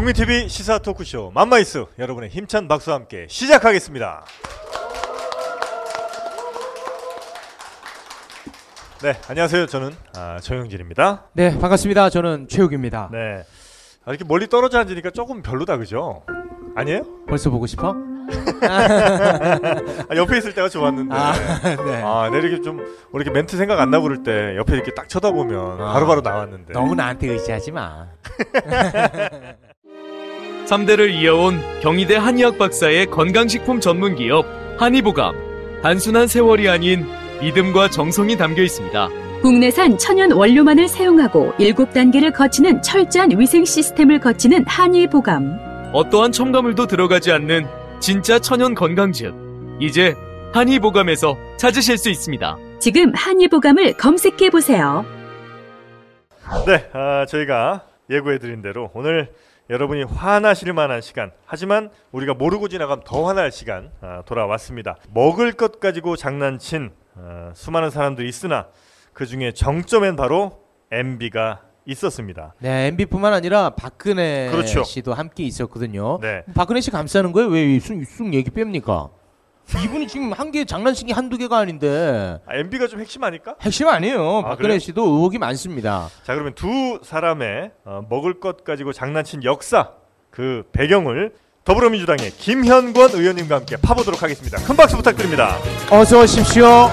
국민TV 시사 토크쇼 맘마이스 여러분의 힘찬 박수와 함께 시작하겠습니다. 네, 안녕하세요. 저는 아, 정영진입니다. 네, 반갑습니다. 저는 최욱입니다. 네, 아, 이렇게 멀리 떨어져 앉으니까 조금 별로다, 그죠? 아니에요? 벌써 보고 싶어? 아, 옆에 있을 때가 좋았는데. 아, 아, 네. 내 이렇게 좀 이렇게 멘트 생각 안 나고 그럴 때 옆에 이렇게 딱 쳐다보면 아. 바로바로 나왔는데. 너무 나한테 의지하지 마. 3대를 이어온 경희대 한의학 박사의 건강식품 전문 기업 한의보감. 단순한 세월이 아닌 믿음과 정성이 담겨 있습니다. 국내산 천연 원료만을 사용하고 7단계를 거치는 철저한 위생 시스템을 거치는 한의보감. 어떠한 첨가물도 들어가지 않는 진짜 천연 건강즙. 이제 한의보감에서 찾으실 수 있습니다. 지금 한의보감을 검색해 보세요. 네, 아, 저희가 예고해드린 대로 오늘 여러분이 화나실 만한 시간, 하지만 우리가 모르고 지나가면 더 화날 시간 아, 돌아왔습니다. 먹을 것 가지고 장난친 아, 수많은 사람들이 있으나 그 중에 정점엔 바로 MB가 있었습니다. 네, MB뿐만 아니라 박근혜 그렇죠. 씨도 함께 있었거든요. 네, 박근혜 씨 감싸는 거예요? 왜쑥 쑥 얘기 뺍니까? 이분이 지금 한 개 장난친 게 한두 개가 아닌데 아, MB가 좀 핵심 아닐까? 핵심 아니에요. 아, 박근혜 그래요? 씨도 의혹이 많습니다. 자, 그러면 두 사람의 어, 먹을 것 가지고 장난친 역사 그 배경을 더불어민주당의 김현권 의원님과 함께 파보도록 하겠습니다. 큰 박수 부탁드립니다. 어서 오십시오.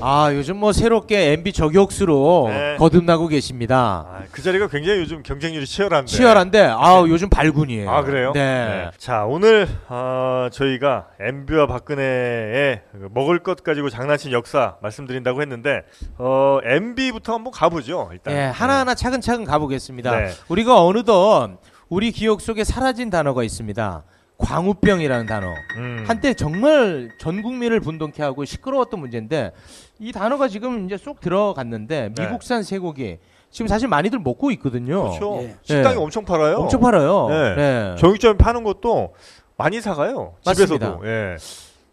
아 요즘 뭐 새롭게 MB 저격수로 네. 거듭나고 계십니다. 아, 그 자리가 굉장히 요즘 경쟁률이 치열한데. 치열한데 아 요즘 발군이에요. 아 그래요? 네. 자 오늘 어, 저희가 MB와 박근혜의 그 먹을 것 가지고 장난친 역사 말씀드린다고 했는데 어, MB부터 한번 가보죠. 일단. 네, 하나하나 차근차근 가보겠습니다. 네. 우리가 어느덧 우리 기억 속에 사라진 단어가 있습니다. 광우병이라는 단어. 음. 한때 정말 전 국민을 분동케 하고 시끄러웠던 문제인데 이 단어가 지금 이제 쏙 들어갔는데 네. 미국산 쇠고기 지금 사실 많이들 먹고 있거든요. 그렇죠. 예. 식당에 네. 엄청 팔아요. 엄청 팔아요. 네. 네. 정육점에 파는 것도 많이 사가요. 맞습니다. 집에서도. 예.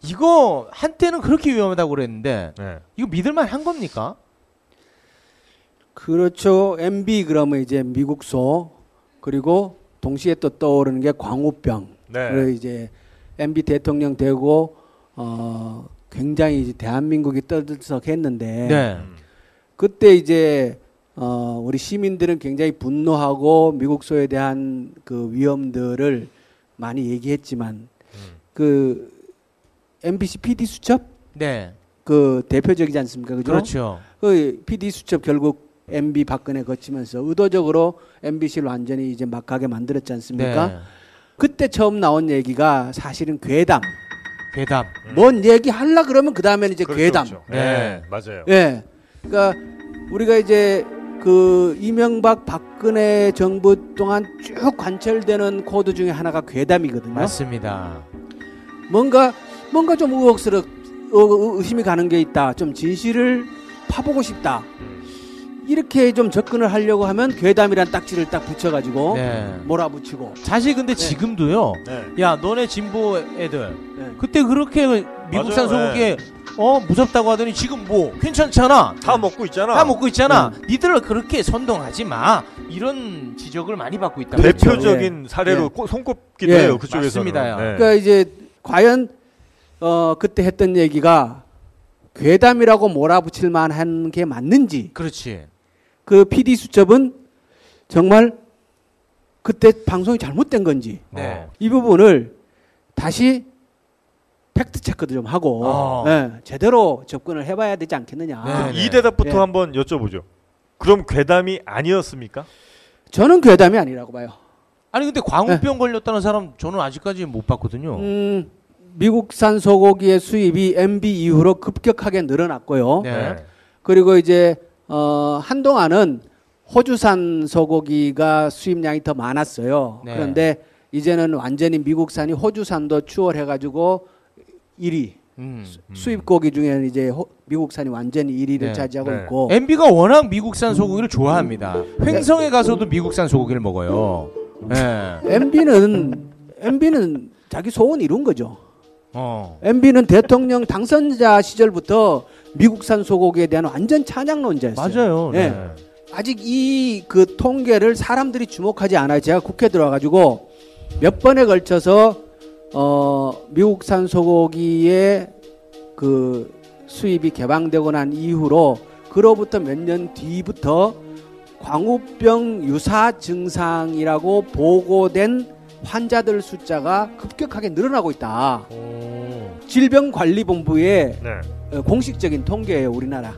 이거 한때는 그렇게 위험하다고 그랬는데 네. 이거 믿을만 한 겁니까? 그렇죠. MB 그러면 이제 미국소 그리고 동시에 또 떠오르는 게 광우병. 네. 이제 MB 대통령 되고 어 굉장히 이제 대한민국이 떠들썩했는데 네. 음. 그때 이제 어 우리 시민들은 굉장히 분노하고 미국소에 대한 그 위험들을 많이 얘기했지만 음. 그 MBC PD 수첩 네. 그 대표적이지 않습니까? 그죠? 그렇죠. 그 PD 수첩 결국 MB 박근혜 거치면서 의도적으로 MBC를 완전히 이제 막하게 만들었지 않습니까? 네. 그때 처음 나온 얘기가 사실은 괴담. 괴담. 음. 뭔 얘기 할라 그러면 그 다음에는 이제 그렇죠, 괴담. 그렇죠. 네. 네. 맞아요. 예. 그러니까 우리가 이제 그 이명박 박근혜 정부 동안 쭉 관철되는 코드 중에 하나가 괴담이거든요. 맞습니다. 뭔가 뭔가 좀 의혹스럽 의- 의심이 가는 게 있다. 좀 진실을 파보고 싶다. 음. 이렇게 좀 접근을 하려고 하면 괴담이란 딱지를 딱 붙여가지고 네. 몰아붙이고. 사실 근데 네. 지금도요. 네. 야, 너네 진보 애들 네. 그때 그렇게 미국산 맞아요. 소고기 어 무섭다고 하더니 지금 뭐 괜찮잖아. 다 먹고 있잖아. 다 먹고 있잖아. 음. 니들 그렇게 선동하지 마. 이런 지적을 많이 받고 있다. 대표적인 사례로 예. 꼬- 손꼽기도 예, 해요. 그쪽에서는. 맞습니다요. 네. 그러니까 이제 과연 어 그때 했던 얘기가 괴담이라고 몰아붙일 만한 게 맞는지 그렇지. 그 PD 수첩은 정말 그때 방송이 잘못된 건지 네. 어. 이 부분을 다시 팩트 체크도 좀 하고 어. 예, 제대로 접근을 해봐야 되지 않겠느냐. 네, 네. 이 대답부터 예. 한번 여쭤보죠. 그럼 괴담이 아니었습니까? 저는 괴담이 아니라고 봐요. 아니 근데 광우병 걸렸다는 사람 저는 아직까지 못 봤거든요. 음, 미국산 소고기의 수입이 MB 이후로 급격하게 늘어났고요. 네. 그리고 이제 어, 한동안은 호주산 소고기가 수입량이 더 많았어요. 네. 그런데 이제는 완전히 미국산이 호주산도 추월해가지고 1위 음. 수입 고기 중에는 이제 호- 미국산이 완전히 1위를 네. 차지하고 네. 있고 MB가 워낙 미국산 소고기를 좋아합니다. 횡성에 가서도 미국산 소고기를 먹어요. 네. MB는 MB는 자기 소원 이룬 거죠. 어. MB는 대통령 당선자 시절부터 미국산 소고기에 대한 완전 찬양론자였어요. 맞아요. 예. 네. 아직 이 그 통계를 사람들이 주목하지 않아요. 제가 국회 들어와가지고 몇 번에 걸쳐서 어 미국산 소고기의 그 수입이 개방되고 난 이후로 그로부터 몇 년 뒤부터 광우병 유사 증상이라고 보고된 환자들 숫자가 급격하게 늘어나고 있다. 오. 질병관리본부의 네. 어, 공식적인 통계예요, 우리나라.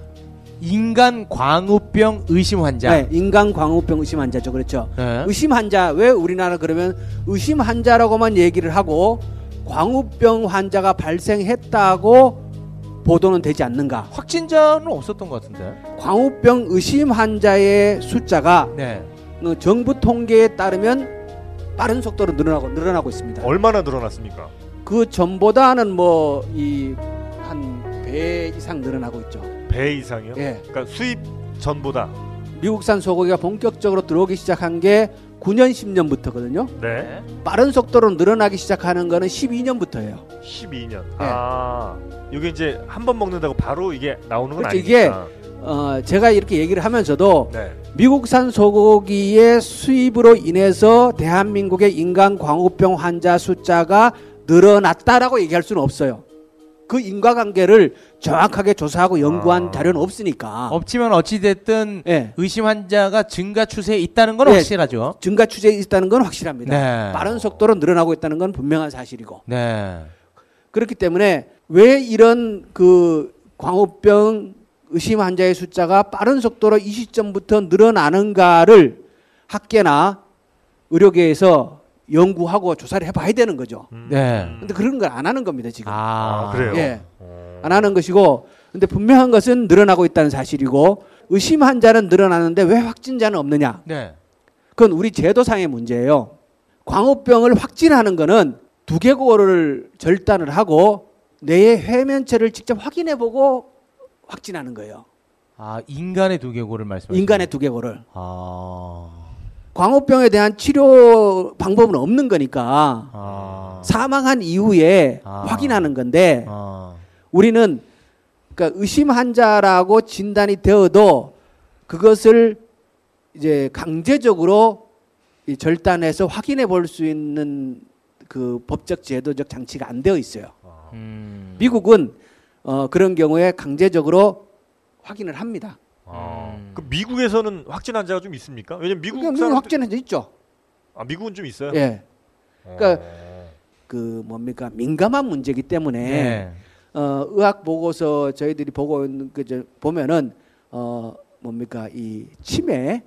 인간 광우병 의심 환자. 네, 인간 광우병 의심 환자죠, 그렇죠. 네. 의심 환자 왜 우리나라 그러면 의심 환자라고만 얘기를 하고 광우병 환자가 발생했다고 보도는 되지 않는가? 확진자는 없었던 것 같은데. 광우병 의심 환자의 숫자가 네. 어, 정부 통계에 따르면 빠른 속도로 늘어나고 늘어나고 있습니다. 얼마나 늘어났습니까? 그 전보다는 뭐 이 한 배 이상 늘어나고 있죠. 배 이상이요? 예. 그러니까 수입 전보다. 미국산 소고기가 본격적으로 들어오기 시작한 게 9년 10년부터거든요. 네. 빠른 속도로 늘어나기 시작하는 거는 12년부터예요. 12년. 아. 이게 이제 한 번 먹는다고 바로 이게 나오는 건 그렇죠. 아니니까. 어, 제가 이렇게 얘기를 하면서도 네. 미국산 소고기의 수입으로 인해서 대한민국의 인간 광우병 환자 숫자가 늘어났다라고 얘기할 수는 없어요. 그 인과관계를 정확하게 조사하고 연구한 아. 자료는 없으니까. 없지만 어찌 됐든 예. 의심 환자가 증가 추세에 있다는 건 네. 확실하죠. 증가 추세에 있다는 건 확실합니다. 네. 빠른 속도로 늘어나고 있다는 건 분명한 사실이고. 네. 그렇기 때문에 왜 이런 그 광우병 의심 환자의 숫자가 빠른 속도로 이 시점부터 늘어나는가를 학계나 의료계에서 연구하고 조사를 해봐야 되는 거죠. 음. 네. 근데 그런 걸 안 하는 겁니다 지금. 아, 그래요? 예, 어. 안 하는 것이고, 근데 분명한 것은 늘어나고 있다는 사실이고 의심 환자는 늘어나는데 왜 확진자는 없느냐? 네. 그건 우리 제도상의 문제예요. 광우병을 확진하는 거는 두개골을 절단을 하고 뇌의 회면체를 직접 확인해 보고 확진하는 거예요. 아 인간의 두개골을 말씀하시는 인간의 두개골을. 아. 광우병에 대한 치료 방법은 없는 거니까 아. 사망한 이후에 아. 확인하는 건데 아. 우리는 그러니까 의심 환자라고 진단이 되어도 그것을 이제 강제적으로 이 절단해서 확인해 볼 수 있는 그 법적 제도적 장치가 안 되어 있어요. 음. 미국은 어, 그런 경우에 강제적으로 확인을 합니다. 아. 음. 그 미국에서는 확진 환자가 좀 있습니까? 왜냐면 미국 미국 사람들 확진은 있죠. 아, 미국은 좀 있어요. 예, 어. 그러니까 그 뭡니까 민감한 문제이기 때문에 네. 어, 의학 보고서 저희들이 보고 있는 그저 보면은 어, 뭡니까 이 치매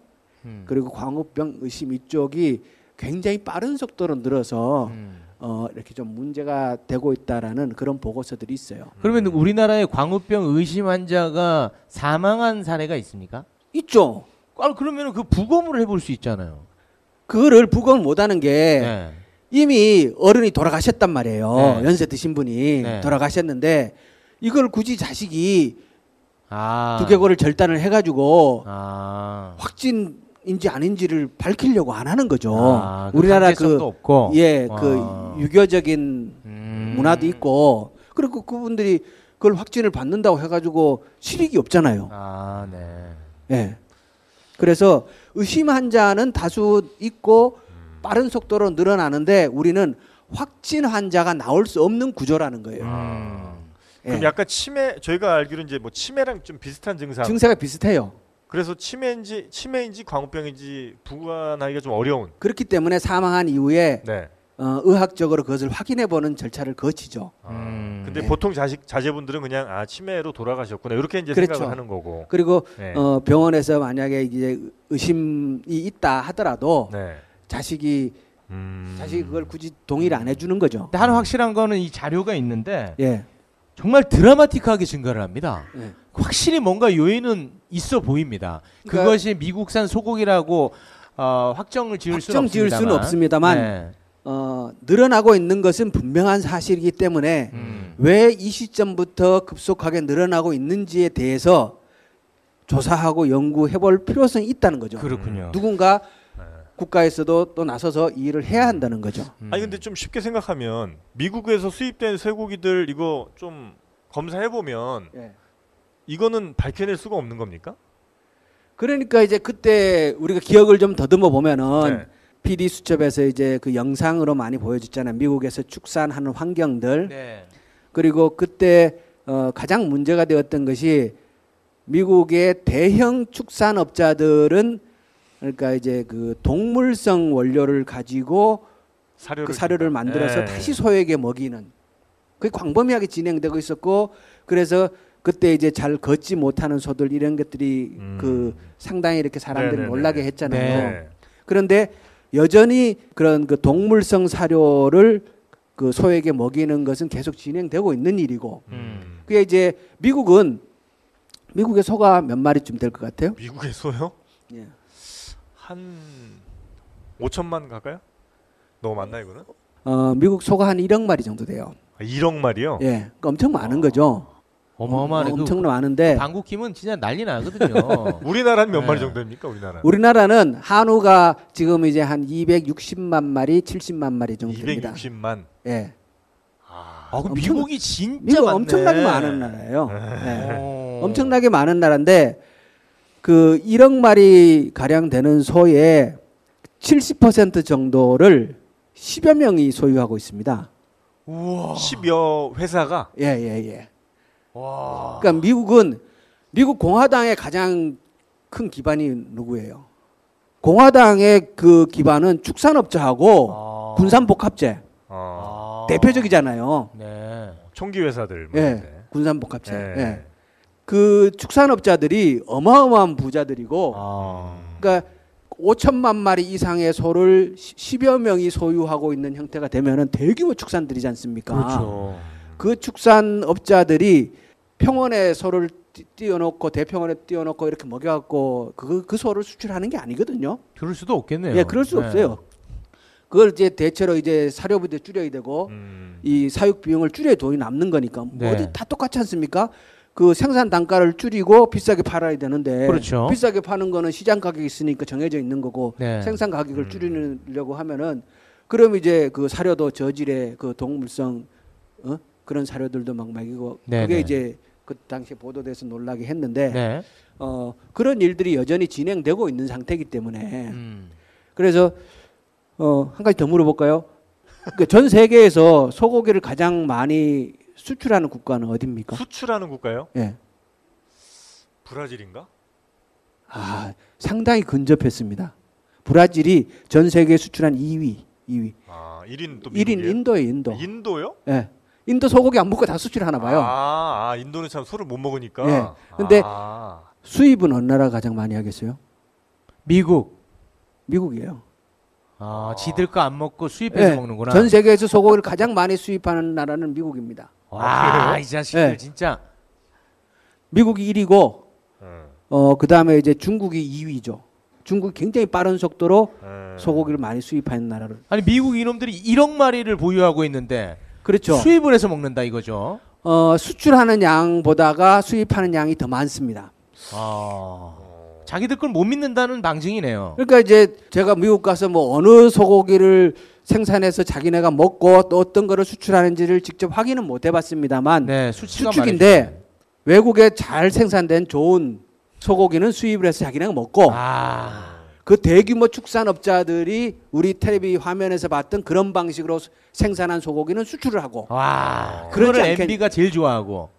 음. 그리고 광우병 의심 이쪽이 굉장히 빠른 속도로 늘어서 음. 어, 이렇게 좀 문제가 되고 있다라는 그런 보고서들이 있어요. 그러면 우리나라에 광우병 의심 환자가 사망한 사례가 있습니까? 있죠. 아 그러면 그 부검을 해볼 수 있잖아요. 그거를 부검을 못하는 게 네. 이미 어른이 돌아가셨단 말이에요. 네. 연세 드신 분이 네. 돌아가셨는데 이걸 굳이 자식이 아. 두개골을 절단을 해가지고 아. 확진 인지 아닌지를 밝히려고 안 하는 거죠. 아, 그 우리나라 그 없고. 예, 아. 그 유교적인 음. 문화도 있고 그리고 그분들이 그걸 확진을 받는다고 해가지고 실익이 없잖아요. 아 네. 예. 그래서 의심 환자는 다수 있고 빠른 속도로 늘어나는데 우리는 확진 환자가 나올 수 없는 구조라는 거예요. 음. 예. 그럼 약간 치매 저희가 알기로 이제 뭐 치매랑 좀 비슷한 증상. 증세가 비슷해요. 그래서 치매인지 치매인지 광우병인지 구분하기가 좀 어려운. 그렇기 때문에 사망한 이후에 네. 어, 의학적으로 그것을 확인해 보는 절차를 거치죠. 음. 근데 네. 보통 자식 자제분들은 그냥 아 치매로 돌아가셨구나 이렇게 이제 그렇죠. 생각을 하는 거고. 그리고 네. 어, 병원에서 만약에 이제 의심이 있다 하더라도 네. 자식이 음. 자식이 그걸 굳이 동의를 안 해주는 거죠. 근데 하나 확실한 거는 이 자료가 있는데 예. 정말 드라마틱하게 증가를 합니다. 예. 확실히 뭔가 요인은 있어 보입니다. 그러니까- 그것이 미국산 소고기라고 어, 확정을 지을 수는 확정 지을 수는 없습니다만. 없습니다만 네. 어, 늘어나고 있는 것은 분명한 사실이기 때문에 음. 왜이 시점부터 급속하게 늘어나고 있는지에 대해서 조사하고 연구해 볼 필요성이 있다는 거죠. 그렇군요. 누군가 국가에서도 또 나서서 이 일을 해야 한다는 거죠. 음. 아니 근데 좀 쉽게 생각하면 미국에서 수입된 쇠고기들 이거 좀 검사해 보면 예. 이거는 밝혀낼 수가 없는 겁니까? 그러니까 이제 그때 우리가 기억을 좀 더듬어 보면은 네. PD 수첩에서 이제 그 영상으로 많이 보여줬잖아요. 미국에서 축산하는 환경들. 네. 그리고 그때 어, 가장 문제가 되었던 것이 미국의 대형 축산업자들은 그러니까 이제 그 동물성 원료를 가지고 사료를 그 사료를. 만들어서 네. 다시 소에게 먹이는 그게 광범위하게 진행되고 있었고 그래서 그때 이제 잘 걷지 못하는 소들 이런 것들이 음. 그 상당히 이렇게 사람들이 네네네. 놀라게 했잖아요. 네. 그런데 여전히 그런 그 동물성 사료를 그 소에게 먹이는 것은 계속 진행되고 있는 일이고 음. 그게 이제 미국은 미국의 소가 몇 마리쯤 될 것 같아요? 미국의 소요? 예. 한 5천만 가까요? 너무 많나 이거는? 어, 미국 소가 한 1억 마리 정도 돼요. 아, 1억 마리요? 예, 그러니까 엄청 많은 거죠. 어마어마하네. 그 엄청 많은데 방국힘은 진짜 난리 나거든요. 우리나라는 몇 네. 마리 정도입니까? 우리나라. 우리나라는 한우가 지금 이제 한 260만 마리, 70만 마리 정도 됩니다. 260만. 예. 아, 아, 그 엄청- 미국이 진짜 미국 많네. 엄청나게 많은 나라예요. 예. 어. 엄청나게 많은 나라인데 그 1억 마리 가량 되는 소의 70% 정도를 10여 명이 소유하고 있습니다. 우와. 10여 회사가 예, 예, 예. 와. 그러니까 미국은 미국 공화당의 가장 큰 기반이 누구예요? 공화당의 그 기반은 축산업자하고 아. 군산복합재 어, 아. 대표적이잖아요. 네. 총기 회사들. 뭐 예. 군산복합재. 예. 예. 그 축산업자들이 어마어마한 부자들이고, 아. 그러니까 5천만 마리 이상의 소를 10여 명이 소유하고 있는 형태가 되면은 대규모 축산들이지 않습니까? 그렇죠. 그 축산업자들이 평원에 소를 띄- 띄워놓고 대평원에 띄워놓고 이렇게 먹여갖고 그, 그 소를 수출하는 게 아니거든요. 그럴 수도 없겠네요. 예, 그럴 수 네. 없어요. 그걸 이제 대체로 이제 사료부터 줄여야 되고 음. 이 사육 비용을 줄여야 돈이 남는 거니까 네. 어디 다 똑같지 않습니까? 그 생산 단가를 줄이고 비싸게 팔아야 되는데 그렇죠. 비싸게 파는 거는 시장 가격이 있으니까 정해져 있는 거고 네. 생산 가격을 음. 줄이려고 하면은 그럼 이제 그 사료도 저질의 그 동물성 어? 그런 사료들도 막 먹이고 네, 그게 네. 이제 그 당시 보도돼서 놀라게 했는데 네. 어 그런 일들이 여전히 진행되고 있는 상태이기 때문에 음. 그래서 어한 가지 더 물어볼까요? 그전 세계에서 소고기를 가장 많이 수출하는 국가는 어디입니까? 수출하는 국가요? 예. 브라질인가? 아, 상당히 근접했습니다. 브라질이 전 세계 수출한 2위, 2위. 아, 1인 또 1인 미국이에요? 인도예요, 인도. 인도요? 예. 인도 소고기 안 먹고 다 수출하나 봐요. 아, 아, 인도는 참 소를 못 먹으니까. 예. 근데 아, 수입은 어느 나라가 가장 많이 하겠어요? 미국. 미국이에요. 아, 지들 거 안 먹고 수입해서 예. 먹는구나. 전 세계에서 소고기를 가장 많이 수입하는 나라는 미국입니다. 와, 이 자식들 예. 진짜. 미국이 1위고 음, 어, 그다음에 이제 중국이 2위죠. 중국이 굉장히 빠른 속도로 음. 소고기를 많이 수입하는 나라를. 아니 미국 이놈들이 1억 마리를 보유하고 있는데 그렇죠. 수입을 해서 먹는다 이거죠. 어, 수출하는 양보다가 수입하는 양이 더 많습니다. 아. 자기들 걸 못 믿는다는 방증이네요. 그러니까 이제 제가 미국 가서 뭐 어느 소고기를 생산해서 자기네가 먹고 또 어떤 거를 수출하는지를 직접 확인은 못 해봤습니다만 네, 수축인데 외국에 잘 생산된 좋은 소고기는 수입을 해서 자기네가 먹고 아. 그 대규모 축산업자들이 우리 텔레비 화면에서 봤던 그런 방식으로 수- 생산한 소고기는 수출을 하고 와. 그거를 않겠- MB가 제일 좋아하고.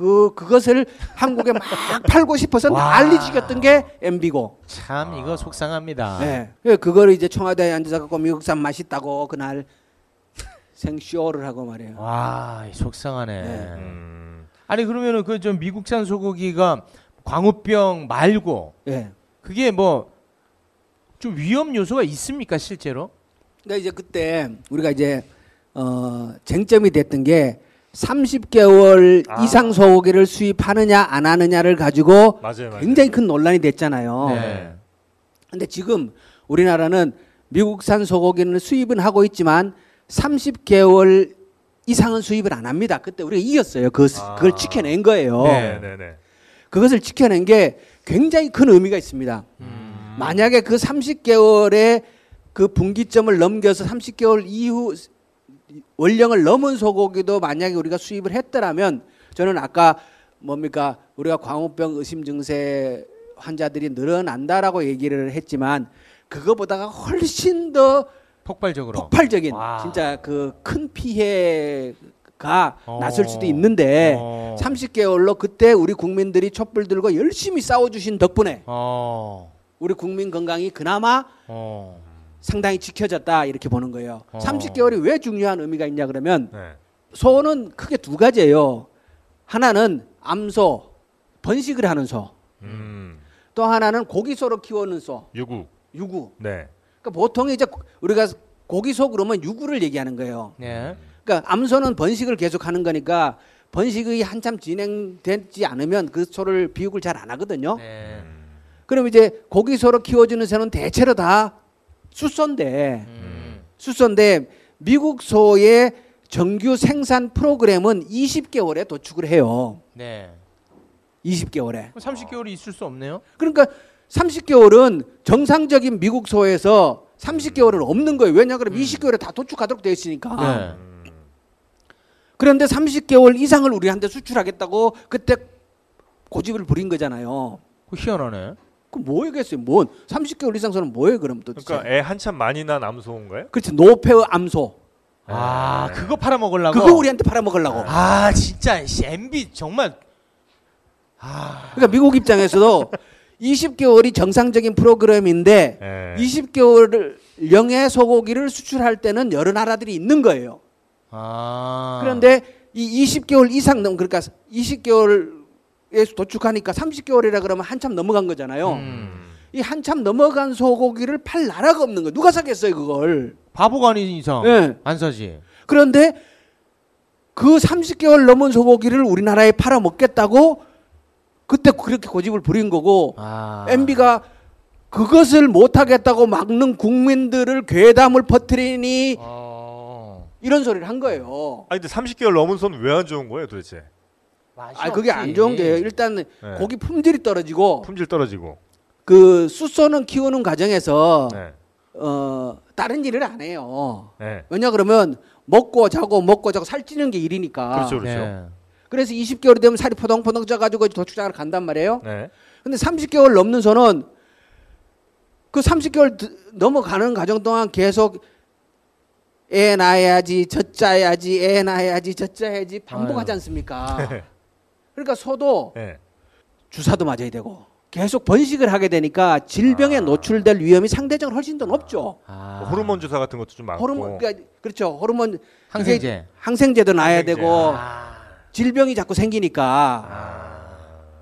그 그것을 한국에 막 팔고 싶어서 와. 난리치겠던 게 MB고. 참 이거 속상합니다. 네. 그 그거를 이제 청와대에 앉아서 갖고 미국산 맛있다고 그날 생쇼를 하고 말이에요. 와, 이 속상하네. 네. 음, 아니 그러면은 그 좀 미국산 소고기가 광우병 말고 예. 그게 뭐 좀 위험 요소가 있습니까 실제로? 그러니까 이제 그때 우리가 이제 어 쟁점이 됐던 게 30개월 아. 이상 소고기를 수입하느냐 안 하느냐를 가지고 맞아요, 맞아요. 굉장히 큰 논란이 됐잖아요. 네. 근데 지금 우리나라는 미국산 소고기는 수입은 하고 있지만 30개월 이상은 수입을 안 합니다. 그때 우리가 이겼어요. 그, 아. 그걸 지켜낸 거예요. 네. 네, 네, 네. 그것을 지켜낸 게 굉장히 큰 의미가 있습니다. 음. 만약에 그 30개월의 그 분기점을 넘겨서 30개월 이후 원령을 넘은 소고기도 만약에 우리가 수입을 했더라면 저는 아까 뭡니까 우리가 광우병 의심 증세 환자들이 늘어난다라고 얘기를 했지만 그거보다가 훨씬 더 폭발적으로. 폭발적인 와. 진짜 그 큰 피해가 어. 났을 수도 있는데 어. 30개월로 그때 우리 국민들이 촛불 들고 열심히 싸워주신 덕분에 어. 우리 국민 건강이 그나마 어. 상당히 지켜졌다 이렇게 보는 거예요. 어. 30개월이 왜 중요한 의미가 있냐 그러면 네. 소는 크게 두 가지예요. 하나는 암소, 번식을 하는 소. 음. 또 하나는 고기소로 키우는 소, 유구. 유구. 네. 그러니까 보통 이제 우리가 고기소 그러면 유구를 얘기하는 거예요. 네. 그러니까 암소는 번식을 계속 하는 거니까 번식이 한참 진행되지 않으면 그 소를 비육을 잘 안 하거든요. 네. 그럼 이제 고기소로 키워주는 새는 대체로 다 숫소인데 음. 숫소인데 미국 소의 정규 생산 프로그램은 20개월에 도축을 해요. 네. 20개월에. 30개월이 있을 수 없네요. 그러니까 30개월은 정상적인 미국 소에서 30개월은 없는 거예요. 왜냐 그러면 20개월에 다 도축하도록 되어 있으니까. 네. 그런데 30개월 이상을 우리한테 수출하겠다고 그때 고집을 부린 거잖아요. 그 희한하네. 그 뭐겠어요? 뭔 30개월 이상 소는 뭐예요? 그럼 도대체? 그러니까 애 한참 많이 난 암소인가요? 그렇지 노폐우 암소. 아, 네. 그거 팔아먹으려고. 그거 우리한테 팔아먹으려고. 아, 진짜 씨, MB 정말 아, 그러니까 미국 입장에서도 20개월이 정상적인 프로그램인데 네. 20개월령의 소고기를 수출할 때는 여러 나라들이 있는 거예요. 아. 그런데 이 20개월 이상 넘 그러니까 20개월 에 도축하니까 30개월이라 그러면 한참 넘어간 거잖아요. 음. 이 한참 넘어간 소고기를 팔 나라가 없는 거예요. 누가 사겠어요, 그걸? 바보가 아닌 이상 예. 안 사지. 그런데 그 30개월 넘은 소고기를 우리나라에 팔아 먹겠다고 그때 그렇게 고집을 부린 거고 아. MB가 그것을 못 하겠다고 막는 국민들을 괴담을 퍼뜨리니 어. 이런 소리를 한 거예요. 아니 근데 30개월 넘은 손 왜 안 좋은 거예요, 도대체? 맛이 아, 그게 안 없지. 좋은 게 일단 네. 고기 품질이 떨어지고 품질 떨어지고. 그 숫소는 키우는 과정에서 네. 어 다른 일을 안 해요. 네. 왜냐 그러면 먹고 자고 먹고 자고 살찌는 게 일이니까. 그렇죠, 그렇죠. 네. 그래서 20개월이 되면 살이 포동포동 쪄가지고 도축장을 간단 말이에요. 네. 근데 30개월 넘는 소는 그 30개월 드- 넘어가는 과정 동안 계속 애 낳아야지 젖 짜야지 애 낳아야지 젖 짜야지 반복하지 아유. 않습니까? 그러니까 소도 네. 주사도 맞아야 되고 계속 번식을 하게 되니까 질병에 아. 노출될 위험이 상대적으로 훨씬 더 높죠. 아. 뭐 호르몬 주사 같은 것도 좀 많고. 호르몬 그러니까 그렇죠. 호르몬 항생제. 항생제도 놔야 항생제. 되고 아. 질병이 자꾸 생기니까 아.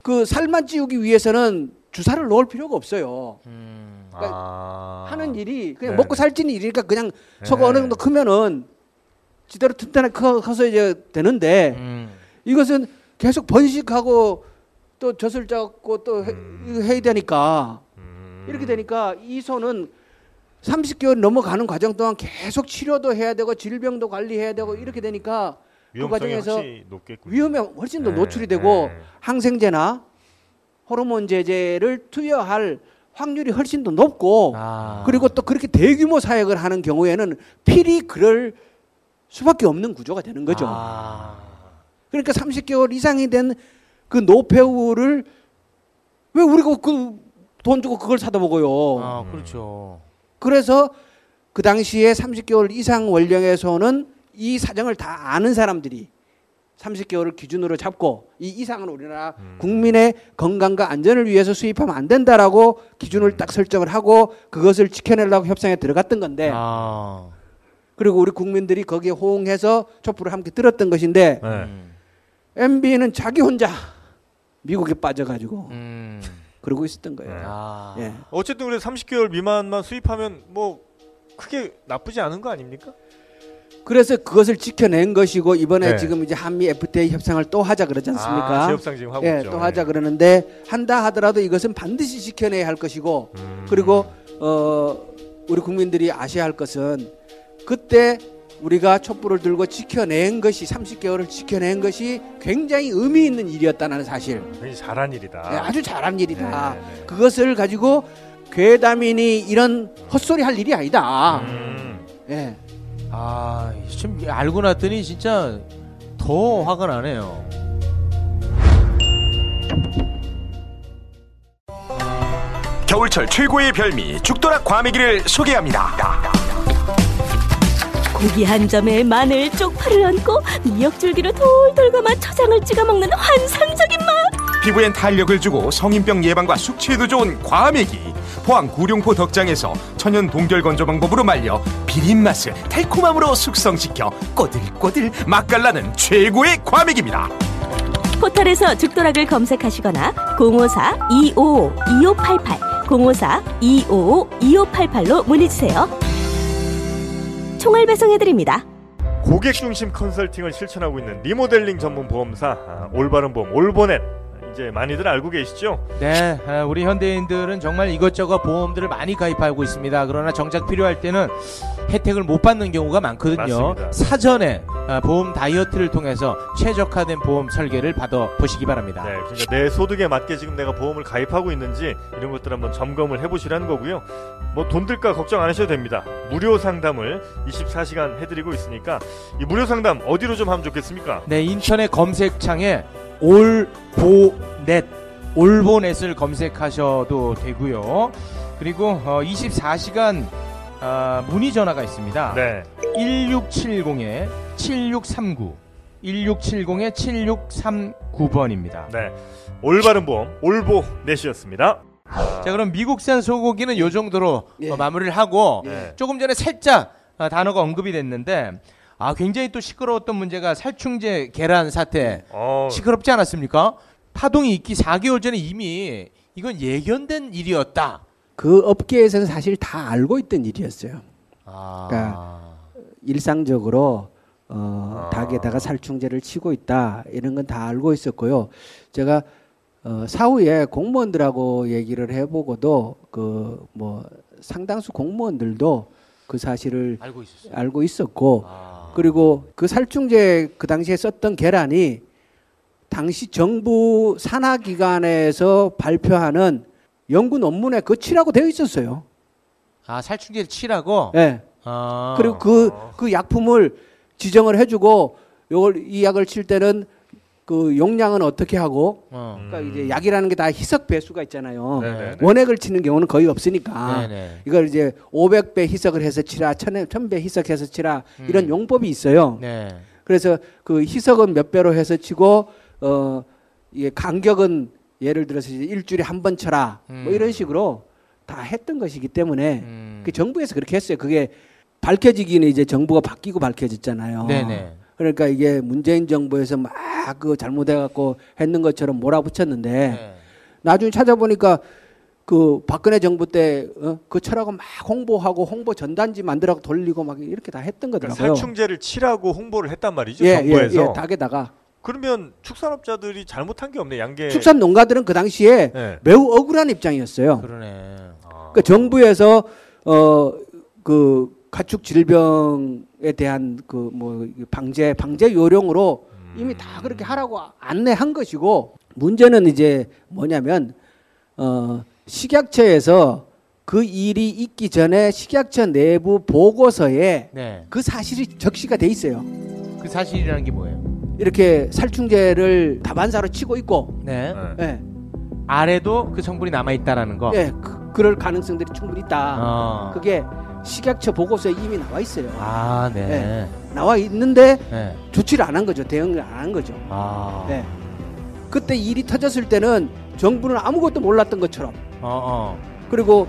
그 살만 찌우기 위해서는 주사를 놓을 필요가 없어요. 음. 그러니까 아. 하는 일이 그냥 네. 먹고 살찌는 일이니까 그냥 소가 네. 어느 정도 크면은 지대로 튼튼하게 커, 커서 이제 되는데 음. 이것은 계속 번식하고 또 젖을 짜고 또 해, 음. 해야 되니까 음. 이렇게 되니까 이 소는 30개월 넘어가는 과정 동안 계속 치료도 해야 되고 질병도 관리해야 되고 이렇게 되니까 위험성이 과정에서. 위험에 훨씬 더 네, 노출이 되고 네. 항생제나 호르몬 제제를 투여할 확률이 훨씬 더 높고 아. 그리고 또 그렇게 대규모 사역을 하는 경우에는 필히 그럴 수밖에 없는 구조가 되는 거죠. 아. 그러니까 30개월 이상이 된 그 노폐우를 왜 우리가 그 돈 주고 그걸 사다 먹어요? 아, 그렇죠. 그래서 그 당시에 30개월 이상 원령에서는 이 사정을 다 아는 사람들이 30개월을 기준으로 잡고 이 이상은 우리나라 음. 국민의 건강과 안전을 위해서 수입하면 안 된다라고 기준을 딱 설정을 하고 그것을 지켜내려고 협상에 들어갔던 건데 아. 그리고 우리 국민들이 거기에 호응해서 촛불을 함께 들었던 것인데 네. 음. MB는 자기 혼자 미국에 빠져가지고 음. 그러고 있었던 거예요. 네. 아. 예. 어쨌든 그래 30개월 미만만 수입하면 뭐 크게 나쁘지 않은 거 아닙니까? 그래서 그것을 지켜낸 것이고 이번에 네. 지금 이제 한미 FTA 협상을 또 하자 그러지 않습니까? 아, 재협상 지금 하고 예, 있죠. 또 하자 네. 그러는데 한다 하더라도 이것은 반드시 지켜내야 할 것이고 음. 그리고 어 우리 국민들이 아셔야 할 것은 그때 우리가 촛불을 들고 지켜낸 것이 30개월을 지켜낸 것이 굉장히 의미 있는 일이었다는 사실. 굉장히 잘한 일이다. 네, 아주 잘한 일이다. 네, 네. 그것을 가지고 괴담이니 이런 헛소리 할 일이 아니다. 음. 예. 아, 지금 알고 났더니 진짜 더 화가 나네요. 겨울철 최고의 별미 죽도락 과메기를 소개합니다. 고기 한 점에 마늘 쪽파를 얹고 미역줄기를 돌돌 감아 초장을 찍어 먹는 환상적인 맛. 피부엔 탄력을 주고 성인병 예방과 숙취에도 좋은 과메기. 포항 구룡포 덕장에서 천연 동결 건조 방법으로 말려 비린 맛을 달콤함으로 숙성시켜 꼬들꼬들 맛깔나는 최고의 과메기입니다. 포털에서 죽도락을 검색하시거나 054-255-2588 054-255-2588로 문의 주세요. 총알 배송해드립니다. 고객 중심 컨설팅을 실천하고 있는 리모델링 전문 보험사 아, 올바른 보험 올보넷 이제 많이들 알고 계시죠? 네, 아, 우리 현대인들은 정말 이것저것 보험들을 많이 가입하고 있습니다. 그러나 정작 필요할 때는 혜택을 못 받는 경우가 많거든요. 맞습니다. 사전에 아, 보험 다이어트를 통해서 최적화된 보험 설계를 받아 보시기 바랍니다. 네, 그러니까 내 소득에 맞게 지금 내가 보험을 가입하고 있는지 이런 것들 한번 점검을 해보시라는 거고요. 뭐 돈 들까 걱정 안 하셔도 됩니다. 무료 상담을 24시간 해드리고 있으니까 이 무료 상담 어디로 좀 하면 좋겠습니까? 네, 인터넷 검색창에 올보넷 올보넷을 검색하셔도 되고요. 그리고 어, 24시간 아, 문의 전화가 있습니다. 네, 1670에 7639 1670에 7639번입니다. 네, 올바른 보험 올보 넷이었습니다. 자, 그럼 미국산 소고기는 요 정도로 예. 어, 마무리를 하고 네. 조금 전에 살짝 아, 단어가 언급이 됐는데 아, 굉장히 또 시끄러웠던 문제가 살충제 계란 사태. 어, 시끄럽지 않았습니까? 파동이 있기 4개월 전에 이미 이건 예견된 일이었다. 그 업계에서는 사실 다 알고 있던 일이었어요. 아. 그러니까 일상적으로 어, 아. 닭에다가 살충제를 치고 있다 이런 건 다 알고 있었고요. 제가 어, 사후에 공무원들하고 얘기를 해보고도 그 뭐 상당수 공무원들도 그 사실을 알고. 알고 있었고 아. 그리고 그 살충제 그 당시에 썼던 계란이 당시 정부 산하기관에서 발표하는 연구 논문에 그 치라고 되어 있었어요. 아, 살충제를 치라고. 예. 아. 그리고 그, 그 약품을 지정을 해주고 요걸 이 약을 칠 때는 그 용량은 어떻게 하고 어. 그러니까 이제 약이라는 게 다 희석 배수가 있잖아요. 네네네. 원액을 치는 경우는 거의 없으니까 네네. 이걸 이제 500배 희석을 해서 치라, 1000배 희석해서 치라 이런 음. 용법이 있어요. 네. 그래서 그 희석은 몇 배로 해서 치고 어 이게 간격은 예를 들어서 이제 일주일에 한 번 쳐라 뭐 음. 이런 식으로 다 했던 것이기 때문에 음. 그 정부에서 그렇게 했어요. 그게 밝혀지기는 이제 정부가 바뀌고 밝혀졌잖아요. 네네. 그러니까 이게 문재인 정부에서 막 그 잘못해 갖고 했는 것처럼 몰아붙였는데 네. 나중에 찾아보니까 그 박근혜 정부 때그 철학을 막 홍보하고 홍보 전단지 만들어 돌리고 막 이렇게 다 했던 그러니까 거더라고요. 살충제를 치라고 홍보를 했단 말이죠 예, 정부에서. 예, 예, 닭에다가 그러면 축산업자들이 잘못한 게 없네 양계. 축산 농가들은 그 당시에 네. 매우 억울한 입장이었어요. 그러네. 아. 그 정부에서 어그 가축 질병에 대한 그 뭐 방제 방제 요령으로 이미 다 그렇게 하라고 안내한 것이고 문제는 이제 뭐냐면 어 식약처에서 그 일이 있기 전에 식약처 내부 보고서에 네. 그 사실이 적시가 돼 있어요. 그 사실이라는 게 뭐예요? 이렇게 살충제를 다반사로 치고 있고 네. 네. 예. 아래도 그 성분이 남아 있다라는 거. 예, 그, 그럴 가능성들이 충분히 있다. 어. 그게 식약처 보고서에 이미 나와 있어요. 아, 네. 네. 나와 있는데 네. 조치를 안 한 거죠. 대응을 안 한 거죠. 아. 네. 그때 일이 터졌을 때는 정부는 아무것도 몰랐던 것처럼 어, 어. 그리고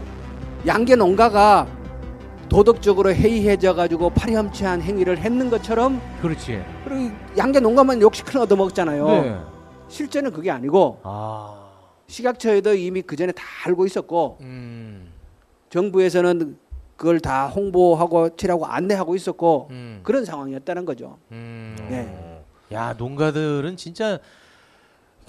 양계 농가가 도덕적으로 해이해져 가지고 파렴치한 행위를 했는 것처럼 그렇지. 그리고 양계 농가만 욕시큰 얻어먹었잖아요. 네. 실제는 그게 아니고 아. 식약처에도 이미 그 전에 다 알고 있었고 음. 정부에서는 그걸 다 홍보하고 치라고 안내하고 있었고 음. 그런 상황이었다는 거죠. 음. 네. 야, 농가들은 진짜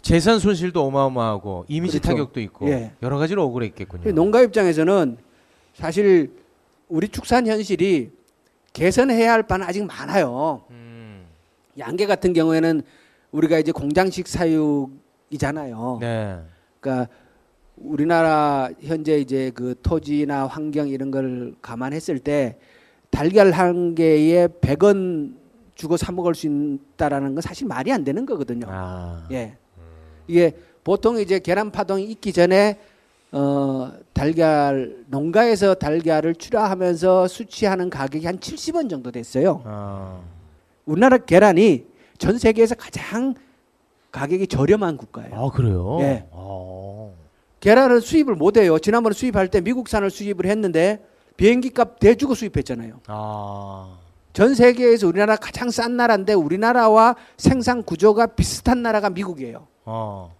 재산 손실도 어마어마하고 이미지 그렇죠. 타격도 있고 예. 여러 가지로 억울했겠군요. 농가 입장에서는 사실 우리 축산 현실이 개선해야 할 바는 아직 많아요. 음. 양계 같은 경우에는 우리가 이제 공장식 사육이잖아요. 네. 그러니까 우리나라 현재 이제 그 토지나 환경 이런 걸 감안했을 때 달걀 한 개에 100원 주고 사 먹을 수 있다라는 건 사실 말이 안 되는 거거든요. 아. 예. 이게 보통 이제 계란 파동이 있기 전에 어 달걀 농가에서 달걀을 출하하면서 수취하는 가격이 한 70원 정도 됐어요. 아. 우리나라 계란이 전 세계에서 가장 가격이 저렴한 국가예요. 아, 그래요? 예. 아. 계란을 수입을 못 해요. 지난번에 수입할 때 미국산을 수입을 했는데 비행기 값 대주고 수입했잖아요. 아. 전 세계에서 우리나라 가장 싼 나라인데 우리나라와 생산 구조가 비슷한 나라가 미국이에요. 어.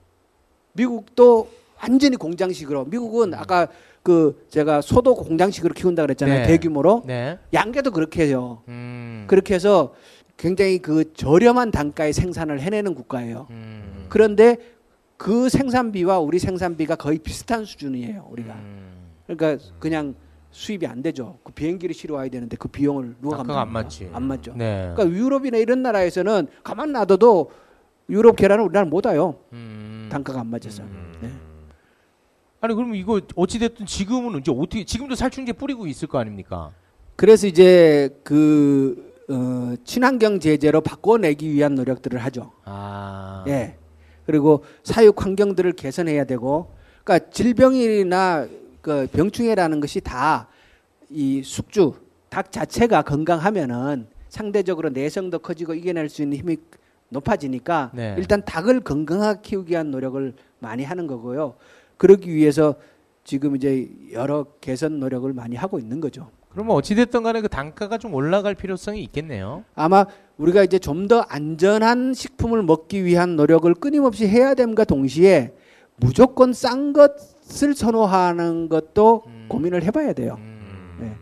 미국도 완전히 공장식으로 미국은 아까 그 제가 소도 공장식으로 키운다 그랬잖아요. 네. 대규모로 네. 양계도 그렇게 해요. 음. 그렇게 해서 굉장히 그 저렴한 단가에 생산을 해내는 국가예요. 음. 그런데 그 생산비와 우리 생산비가 거의 비슷한 수준이에요. 우리가 음. 그러니까 그냥 수입이 안 되죠. 그 비행기를 실어 와야 되는데 그 비용을 누가 단가가 안 감당합니까? 맞지. 안 맞죠. 네. 그러니까 유럽이나 이런 나라에서는 가만 놔둬도 유럽 계란은 우리나라 못 와요. 음. 단가가 안 맞아서. 음. 네. 아니 그럼 이거 어찌 됐든 지금은 이제 어떻게 지금도 살충제 뿌리고 있을 거 아닙니까? 그래서 이제 그 어, 친환경 제재로 바꿔내기 위한 노력들을 하죠. 아. 예. 그리고 사육 환경들을 개선해야 되고, 그러니까 질병이나 그 병충해라는 것이 다 이 숙주 닭 자체가 건강하면은 상대적으로 내성도 커지고 이겨낼 수 있는 힘이 높아지니까 네. 일단 닭을 건강하게 키우기 위한 노력을 많이 하는 거고요. 그러기 위해서 지금 이제 여러 개선 노력을 많이 하고 있는 거죠. 그러면 어찌 됐든 간에 그 단가가 좀 올라갈 필요성이 있겠네요. 아마 우리가 이제 좀 더 안전한 식품을 먹기 위한 노력을 끊임없이 해야 됨과 동시에 무조건 싼 것을 선호하는 것도 음. 고민을 해봐야 돼요. 음. 네.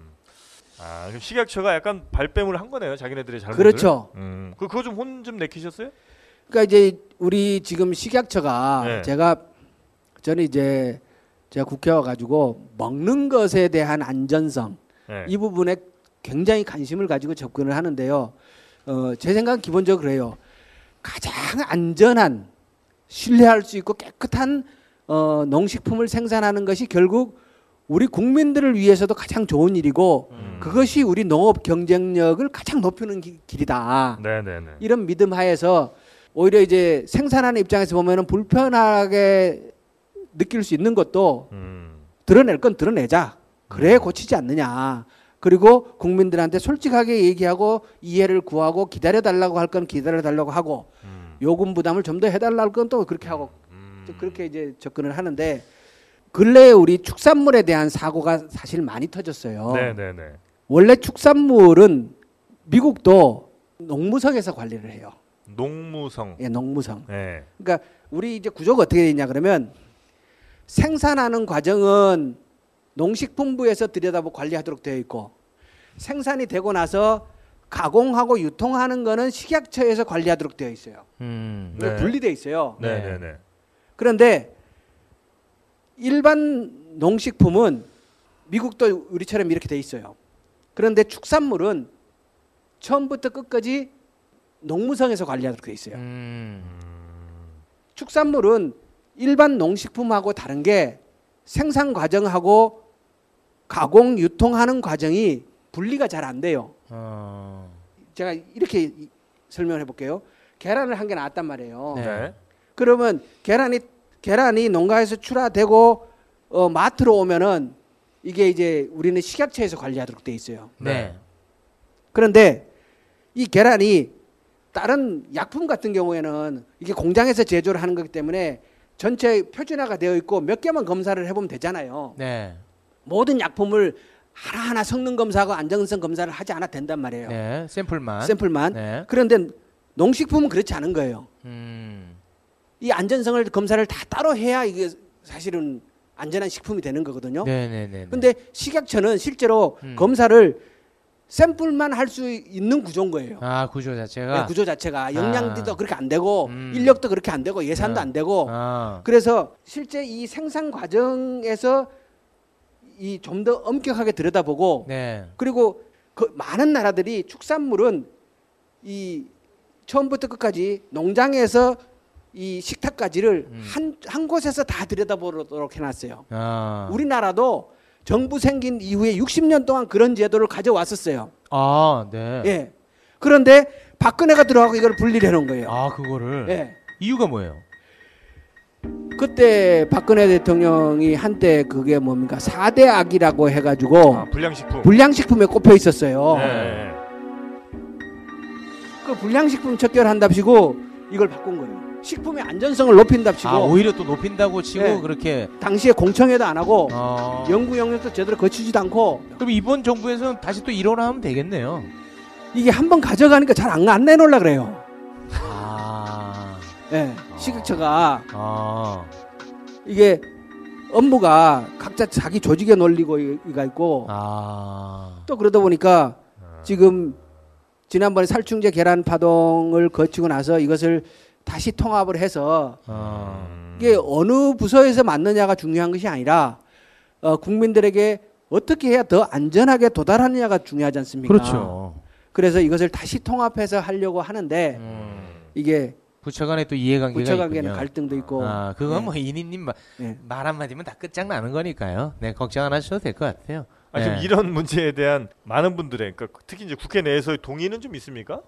아, 그럼 식약처가 약간 발뺌을 한 거네요. 자기네들의 잘못을. 그렇죠. 음. 그 그거 좀 혼 좀 내키셨어요? 그러니까 이제 우리 지금 식약처가 네. 제가 저는 이제 제가 국회 와가지고 먹는 것에 대한 안전성 네. 이 부분에 굉장히 관심을 가지고 접근을 하는데요. 어, 제 생각은 기본적으로 그래요. 가장 안전한 신뢰할 수 있고 깨끗한 어, 농식품을 생산하는 것이 결국 우리 국민들을 위해서도 가장 좋은 일이고 음. 그것이 우리 농업 경쟁력을 가장 높이는 기- 길이다. 네, 네, 네. 이런 믿음 하에서 오히려 이제 생산하는 입장에서 보면은 불편하게 느낄 수 있는 것도 음. 드러낼 건 드러내자. 그래 고치지 않느냐. 그리고 국민들한테 솔직하게 얘기하고 이해를 구하고 기다려 달라고 할 건 기다려 달라고 하고 음. 요금 부담을 좀 더 해달라 할 건 또 그렇게 하고 음. 또 그렇게 이제 접근을 하는데 근래에 우리 축산물에 대한 사고가 사실 많이 터졌어요. 네, 네, 네. 원래 축산물은 미국도 농무성에서 관리를 해요. 농무성. 예, 농무성. 네. 그러니까 우리 이제 구조가 어떻게 되냐 그러면 생산하는 과정은 농식품부에서 들여다보고 관리하도록 되어 있고 생산이 되고 나서 가공하고 유통하는 거는 식약처에서 관리하도록 되어 있어요. 음. 네. 분리되어 있어요. 네, 네. 네, 네. 그런데 일반 농식품은 미국도 우리처럼 이렇게 돼 있어요. 그런데 축산물은 처음부터 끝까지 농무성에서 관리하도록 돼 있어요. 음. 축산물은 일반 농식품하고 다른 게 생산 과정하고 가공 유통하는 과정이 분리가 잘 안 돼요. 어. 제가 이렇게 이- 설명을 해볼게요. 계란을 한 개 나왔단 말이에요. 네. 네. 그러면 계란이 계란이 농가에서 출하되고 어, 마트로 오면은 이게 이제 우리는 식약처에서 관리하도록 돼 있어요. 네. 그런데 이 계란이 다른 약품 같은 경우에는 이게 공장에서 제조를 하는 거기 때문에 전체 표준화가 되어 있고 몇 개만 검사를 해보면 되잖아요. 네. 모든 약품을 하나하나 성능 검사하고 안정성 검사를 하지 않아도 된단 말이에요. 네. 샘플만. 샘플만. 네. 그런데 농식품은 그렇지 않은 거예요. 음. 이 안전성을 검사를 다 따로 해야 이게 사실은 안전한 식품이 되는 거거든요. 네, 네, 네. 근데 식약처는 실제로 음. 검사를 샘플만 할 수 있는 구조인 거예요. 아, 구조 자체가 네, 구조 자체가 영양도 아. 그렇게 안 되고 음. 인력도 그렇게 안 되고 예산도 아. 안 되고 아. 그래서 실제 이 생산 과정에서 이 좀 더 엄격하게 들여다보고 네. 그리고 그 많은 나라들이 축산물은 이 처음부터 끝까지 농장에서 이 식탁까지를 음. 한, 한 곳에서 다 들여다보도록 해놨어요. 아, 우리나라도 정부 생긴 이후에 60년 동안 그런 제도를 가져왔었어요. 아, 네. 예. 그런데 박근혜가 들어가고 이걸 분리를 해놓은 거예요. 아, 그거를 예. 이유가 뭐예요? 그때 박근혜 대통령이 한때 그게 뭡니까 4대 악이라고 해가지고 아, 불량식품. 불량식품에 꼽혀 있었어요. 네. 그 불량식품 척결한답시고 이걸 바꾼 거예요. 식품의 안전성을 높인답시고 아, 오히려 또 높인다고 치고 네. 그렇게 당시에 공청회도 안 하고 어. 연구 영역도 제대로 거치지도 않고 그럼 이번 정부에서는 다시 또 일원하면 되겠네요. 이게 한번 가져가니까 잘 안 안 내놓으려 그래요. 아. 예, 식약처가 아. 이게 업무가 각자 자기 조직의 논리가 있고 아. 또 그러다 보니까 지금 지난번에 살충제 계란 파동을 거치고 나서 이것을 다시 통합을 해서 아. 이게 어느 부서에서 맞느냐가 중요한 것이 아니라 어, 국민들에게 어떻게 해야 더 안전하게 도달하느냐가 중요하지 않습니까? 그렇죠. 그래서 이것을 다시 통합해서 하려고 하는데 음. 이게 부처 간에 또 이해관계가 부처 관계는 있군요. 갈등도 있고 아, 그건 네. 뭐 이니님 말, 네. 말 한마디면 다 끝장나는 거니까요. 네, 걱정 안 하셔도 될 것 같아요. 아, 좀 네. 이런 문제에 대한 많은 분들의 그러니까 특히 이제 국회 내에서의 동의는 좀 있습니까?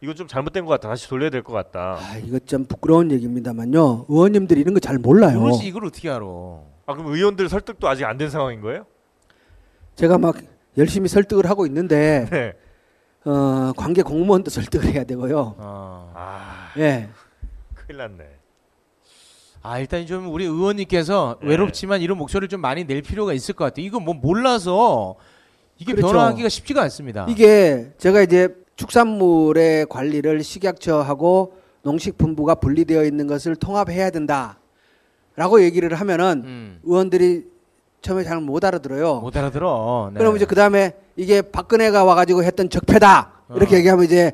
이거 좀 잘못된 것 같다. 다시 돌려야 될 것 같다. 아, 이거 좀 부끄러운 얘기입니다만요. 의원님들이 이런 거 잘 몰라요. 모르지 이걸 어떻게 알아? 아 그럼 의원들 설득도 아직 안 된 상황인 거예요? 제가 막 열심히 설득을 하고 있는데 네. 어, 관계 공무원도 설득을 해야 되고요. 어. 아 예. 큰일 났네. 아 일단 좀 우리 의원님께서 네. 외롭지만 이런 목소리를 좀 많이 낼 필요가 있을 것 같아요. 이거 뭐 몰라서 이게 그렇죠. 변화하기가 쉽지가 않습니다. 이게 제가 이제 축산물의 관리를 식약처하고 농식품부가 분리되어 있는 것을 통합해야 된다라고 얘기를 하면은 음, 의원들이 처음에 잘 못 알아들어요. 못 알아들어. 네. 그럼 이제 그 다음에 이게 박근혜가 와가지고 했던 적폐다 이렇게 어. 얘기하면 이제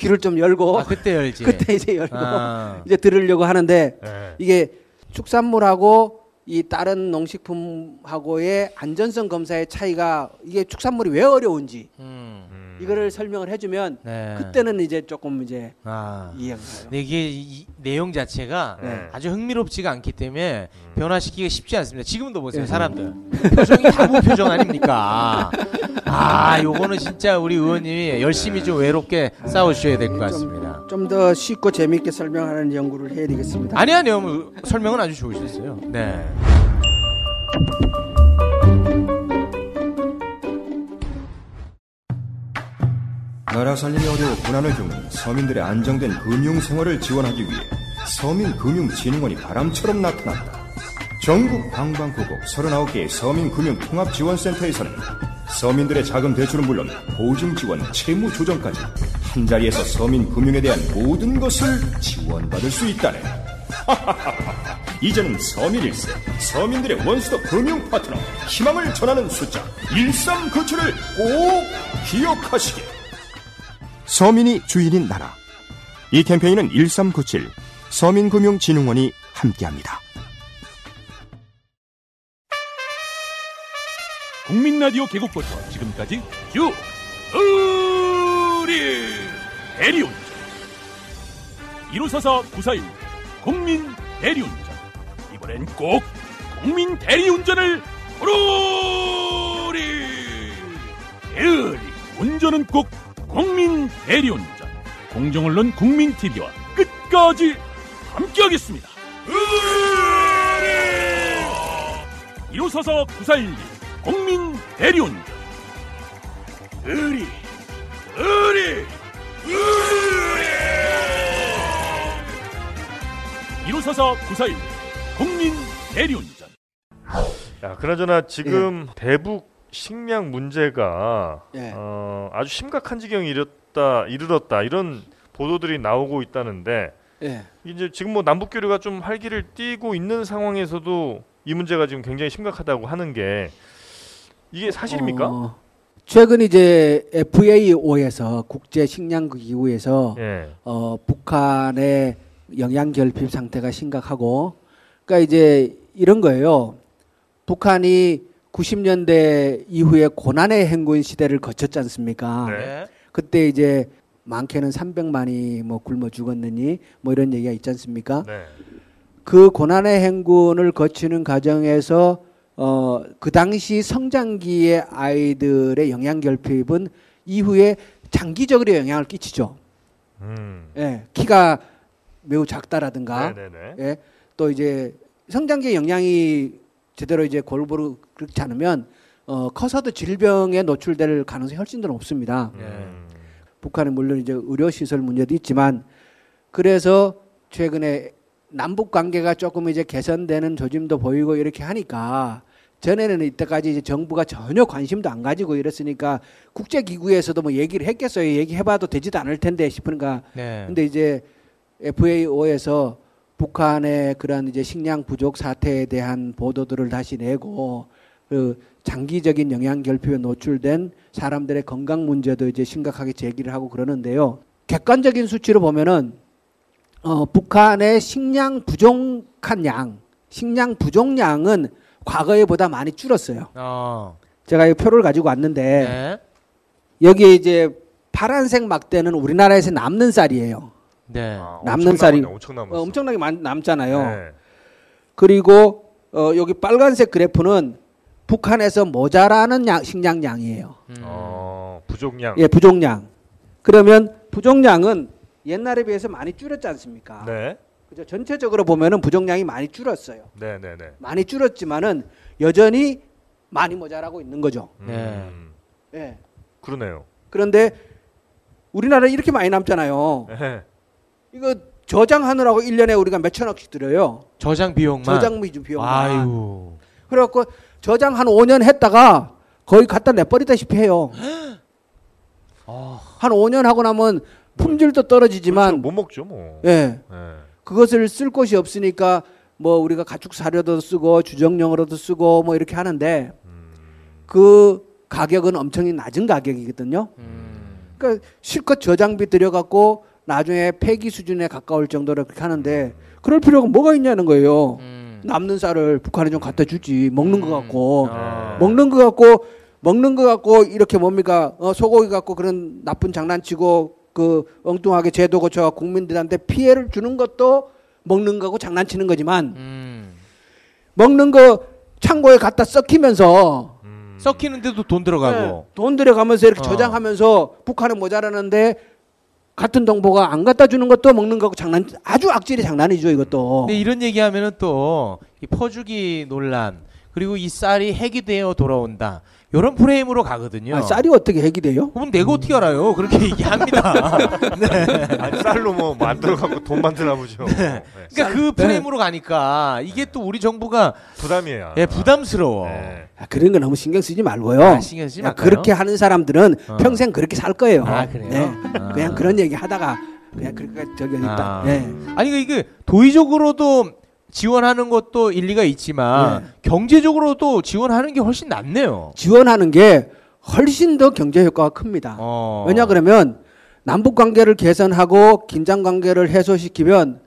귀를 좀 열고 아 그때 열지. 그때 이제 열고 아. 이제 들으려고 하는데 네. 이게 축산물하고 이 다른 농식품하고의 안전성 검사의 차이가 이게 축산물이 왜 어려운지 음, 음. 이거를 설명을 해주면 네. 그때는 이제 조금 이제 아. 이해가 가요. 근데 이게 이, 이 내용 자체가 네. 아주 흥미롭지가 않기 때문에 음. 변화시키기가 쉽지 않습니다. 지금도 보세요, 네. 사람들 표정이 다 무표정 아닙니까? 아, 요거는 진짜 우리 의원님이 열심히 좀 외롭게 싸우셔야 될 것 같습니다. 좀 더 쉽고 재미있게 설명하는 연구를 해야 되겠습니다. 아니 아니요, 뭐, 설명은 아주 좋으셨어요. 네. 나라 살림이 어려워 고난을 겪는 서민들의 안정된 금융 생활을 지원하기 위해 서민금융진흥원이 바람처럼 나타났다. 전국 방방곡곡 39개의 서민금융통합지원센터에서는 서민들의 자금 대출은 물론 보증 지원, 채무 조정까지 한 자리에서 서민금융에 대한 모든 것을 지원받을 수 있다네. 이제는 서민일세, 서민들의 원수도 금융 파트너, 희망을 전하는 숫자 1397을 꼭 기억하시길. 서민이 주인인 나라. 이 캠페인은 1397 서민금융진흥원이 함께합니다. 국민 라디오 개국부터 지금까지 쭉 우리 대리운전 1호사사 941 국민 대리운전 이번엔 꼭 국민 대리운전을 부르리 대리 운전은 꼭 국민 대리운전. 공정언론 국민TV와 끝까지 함께하겠습니다. 1호사사 941 국민 대리운전. 의리! 의리! 의리! 1호사사 941 국민 대리운전. 야 그나저나 지금 대북 식량 문제가 예. 어, 아주 심각한 지경에 이르렀다 이르렀다 이런 보도들이 나오고 있다는데 예. 이제 지금 뭐 남북 교류가 좀 활기를 띠고 있는 상황에서도 이 문제가 지금 굉장히 심각하다고 하는 게 이게 사실입니까? 어, 최근 이제 FAO에서 국제 식량국 기구에서 예. 어, 북한의 영양 결핍 상태가 심각하고 그러니까 이제 이런 거예요. 북한이 90년대 이후에 고난의 행군 시대를 거쳤지 않습니까? 네. 네. 그때 이제 많게는 300만이 뭐 굶어 죽었느니 뭐 이런 얘기가 있지 않습니까? 네. 그 고난의 행군을 거치는 과정에서 어, 그 당시 성장기의 아이들의 영양 결핍은 이후에 장기적으로 영향을 끼치죠. 음. 예, 키가 매우 작다라든가, 네네네. 예, 또 이제 성장기 영양이 제대로 이제 골고루 그렇지 않으면 어, 커서도 질병에 노출될 가능성이 훨씬 더 높습니다. 음. 북한은 물론 이제 의료 시설 문제도 있지만 그래서 최근에 남북 관계가 조금 이제 개선되는 조짐도 보이고 이렇게 하니까 전에는 이때까지 이제 정부가 전혀 관심도 안 가지고 이랬으니까 국제 기구에서도 뭐 얘기를 했겠어요. 얘기해 봐도 되지도 않을 텐데 싶으니까 네. 근데 이제 FAO에서 북한의 그런 이제 식량 부족 사태에 대한 보도들을 다시 내고 그 장기적인 영양 결핍에 노출된 사람들의 건강 문제도 이제 심각하게 제기를 하고 그러는데요. 객관적인 수치로 보면은 어, 북한의 식량 부족한 양, 식량 부족량은 과거에보다 많이 줄었어요. 어. 제가 이 표를 가지고 왔는데 네. 여기에 이제 파란색 막대는 우리나라에서 남는 쌀이에요. 네. 아, 남는 쌀이- 엄청 남았어. 어, 엄청나게 많, 남잖아요. 네. 그리고 어, 여기 빨간색 그래프는 북한에서 모자라는 양, 식량량이에요. 음. 어, 부족량. 예, 부족량. 그러면 부족량은 옛날에 비해서 많이 줄었지 않습니까? 네. 그죠? 전체적으로 보면은 부족량이 많이 줄었어요. 네, 네, 네. 많이 줄었지만은 여전히 많이 모자라고 있는 거죠. 네. 음, 예. 그러네요. 그런데 우리나라 이렇게 많이 남잖아요. 네. 이거 저장하느라고 1년에 우리가 몇 천억씩 들여요. 저장 비용만. 저장 비용 비용만. 아유. 그래갖고 저장 한 5년 했다가 거의 갖다 내버리다시피 해요. 아. 한 5년 하고 나면 품질도 떨어지지만 그렇죠. 못 먹죠, 뭐. 예. 네. 그것을 쓸 곳이 없으니까 뭐 우리가 가축 사료도 쓰고 주정용으로도 쓰고 뭐 이렇게 하는데 음, 그 가격은 엄청 낮은 가격이거든요. 음. 그러니까 실컷 저장비 들여갖고 나중에 폐기 수준에 가까울 정도로 그렇게 하는데 그럴 필요가 뭐가 있냐는 거예요. 음. 남는 쌀을 북한에 좀 갖다 주지 먹는 거 갖고 아. 먹는 거 갖고 먹는 거 갖고 이렇게 뭡니까 어, 소고기 갖고 그런 나쁜 장난치고 그 엉뚱하게 제도 고쳐 국민들한테 피해를 주는 것도 먹는 거하고 장난치는 거지만 음. 먹는 거 창고에 갖다 썩히면서 음. 썩히는데도 돈 들어가고. 네, 돈 들여가면서 이렇게 어. 저장하면서 북한은 모자라는데 같은 정보가 안 갖다 주는 것도 먹는 거하고 장난 아주 악질의 장난이죠 이것도. 근데 이런 얘기하면은 또 이 퍼주기 논란 그리고 이 쌀이 핵이 되어 돌아온다. 이런 프레임으로 가거든요. 아, 쌀이 어떻게 핵이 돼요? 그럼 내가 어떻게 알아요? 그렇게 얘기합니다. 아니, 쌀로 뭐 만들어 갖고 돈 만드나 보죠. 네. 그러니까 그 프레임으로 가니까 이게 또 우리 정부가 부담이에요. 예, 부담스러워. 네. 아, 그런 거 너무 신경 쓰지 말고요. 아, 신경 쓰지 야, 말까요? 그렇게 하는 사람들은 어. 평생 그렇게 살 거예요. 아, 그래요? 네. 아. 그냥 그런 얘기 하다가 그냥 그렇게 저기 있다. 아. 네. 아니 이게 도의적으로도 지원하는 것도 일리가 있지만 네. 경제적으로도 지원하는 게 훨씬 낫네요. 지원하는 게 훨씬 더 경제 효과가 큽니다. 어. 왜냐 그러면 남북 관계를 개선하고 긴장 관계를 해소시키면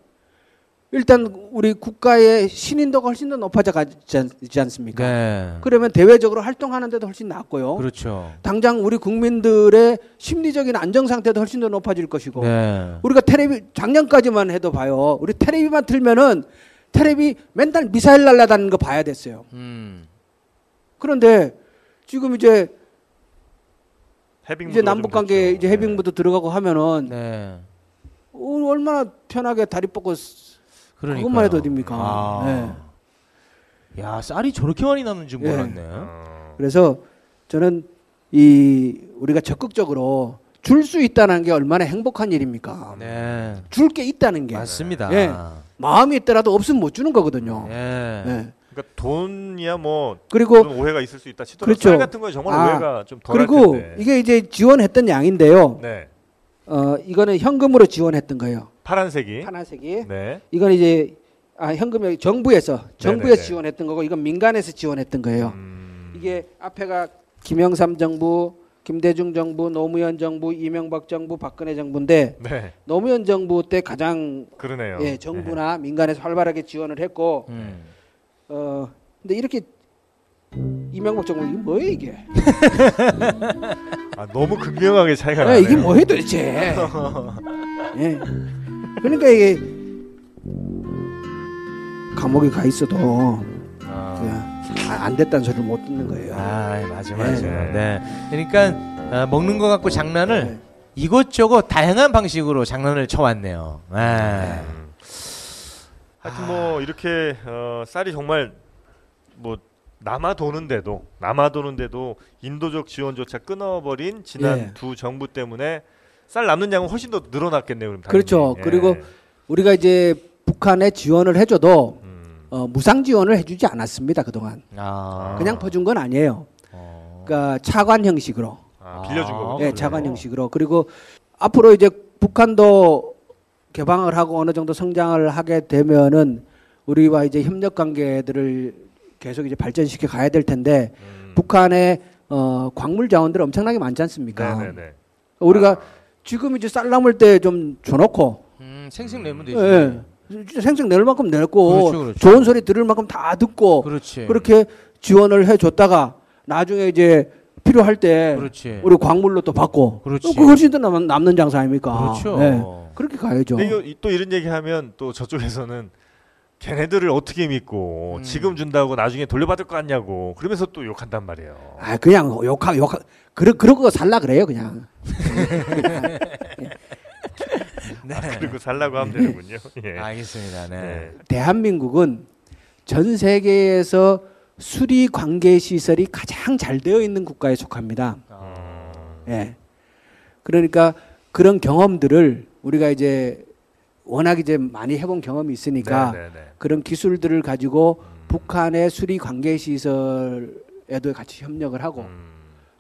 일단 우리 국가의 신인도가 훨씬 더 높아지지 않- 지 않습니까? 네. 그러면 대외적으로 활동하는데도 훨씬 낫고요. 그렇죠. 당장 우리 국민들의 심리적인 안정 상태도 훨씬 더 높아질 것이고 네. 우리가 테레비 작년까지만 해도 봐요. 우리 테레비만 틀면은 테레비 맨날 미사일 날라다니는 거 봐야 됐어요. 음. 그런데 지금 이제 해빙 이제 남북 좀 관계. 이제 해빙부도 들어가고 하면은 네. 어, 얼마나 편하게 다리 뻗고 쓰- 그러니까. 그것만 해도 어딥니까? 아. 야 쌀이 저렇게 많이 남는 줄 예. 몰랐네. 어. 그래서 저는 이 우리가 적극적으로 줄 수 있다는 게 얼마나 행복한 일입니까? 네. 줄게 있다는 게 맞습니다. 예. 마음이 있더라도 없으면 못 주는 거거든요. 예. 예. 그러니까 돈이야 뭐 그리고 오해가 있을 수 있다 치더라도 그렇죠. 쌀 같은 거에 정말 아, 오해가 좀 덜할 그리고 텐데. 이게 이제 지원했던 양인데요. 네. 어 이거는 현금으로 지원했던 거예요. 파란색이. 파란색이. 네. 이건 이제 아 현금이 정부에서 정부에서 네네네. 지원했던 거고 이건 민간에서 지원했던 거예요. 음. 이게 앞에가 김영삼 정부, 김대중 정부, 노무현 정부, 이명박 정부, 박근혜 정부인데 네. 노무현 정부 때 가장 그러네요. 예, 정부나 민간에서 활발하게 지원을 했고 음. 어 근데 이렇게 이명박 정부 이게 뭐예요 이게? 아, 아, 너무 극명하게 차이가 예, 나네요. 이게 뭐해 도대체? 예. 그러니까 이게 감옥에 가 있어도 아, 안 됐다는 소리를 못 듣는 거예요. 아, 맞아, 네. 맞아. 네. 그러니까 아, 먹는 거 갖고 장난을 네. 이것저것 다양한 방식으로 장난을 쳐왔네요. 아. 음. 하여튼 뭐 이렇게 어, 쌀이 정말 뭐 남아 도는데도 남아 도는데도 인도적 지원조차 끊어버린 지난 예. 두 정부 때문에 쌀 남는 양은 훨씬 더 늘어났겠네요. 그럼 당연히. 그렇죠. 예. 그리고 우리가 이제 북한에 지원을 해줘도 음. 어, 무상 지원을 해주지 않았습니다 그동안. 아. 그냥 퍼준 건 아니에요. 어. 그러니까 차관 형식으로. 아, 빌려준 아, 거군요. 예, 그래요? 차관 형식으로. 그리고 앞으로 이제 북한도 개방을 하고 어느 정도 성장을 하게 되면은 우리와 이제 협력 관계들을 계속 이제 발전시켜 가야 될 텐데 음. 북한의 어, 광물 자원들 엄청나게 많지 않습니까? 네네네. 우리가 지금 이제 쌀 남을 때 좀 줘놓고 음, 생생 내면 되지. 예, 진짜 생생 낼 만큼 냈고 그렇죠, 그렇죠. 좋은 소리 들을 만큼 다 듣고 그렇지. 그렇게 지원을 해줬다가 나중에 이제 필요할 때 그렇지. 우리 광물로 또 받고 그렇지. 그 훨씬 더 남, 남는 장사 아닙니까? 그렇죠. 네. 그렇게 가야죠. 근데 이거 이- 또 이런 얘기하면 또 저쪽에서는 걔네들을 어떻게 믿고 음. 지금 준다고 나중에 돌려받을 거 같냐고 그러면서 또 욕한단 말이에요. 아 그냥 욕하 욕하 그러 그런 거 살라 그래요 그냥. 네. 그리고 살라고 하면 되는군요. 예. 알겠습니다. 네. 네. 대한민국은 전 세계에서 수리 관계 시설이 가장 잘 되어 있는 국가에 속합니다. 어. 예. 그러니까 그런 경험들을 우리가 이제 워낙 이제 많이 해본 경험이 있으니까 네네네. 그런 기술들을 가지고 음. 북한의 수리 관계 시설에도 같이 협력을 하고 음.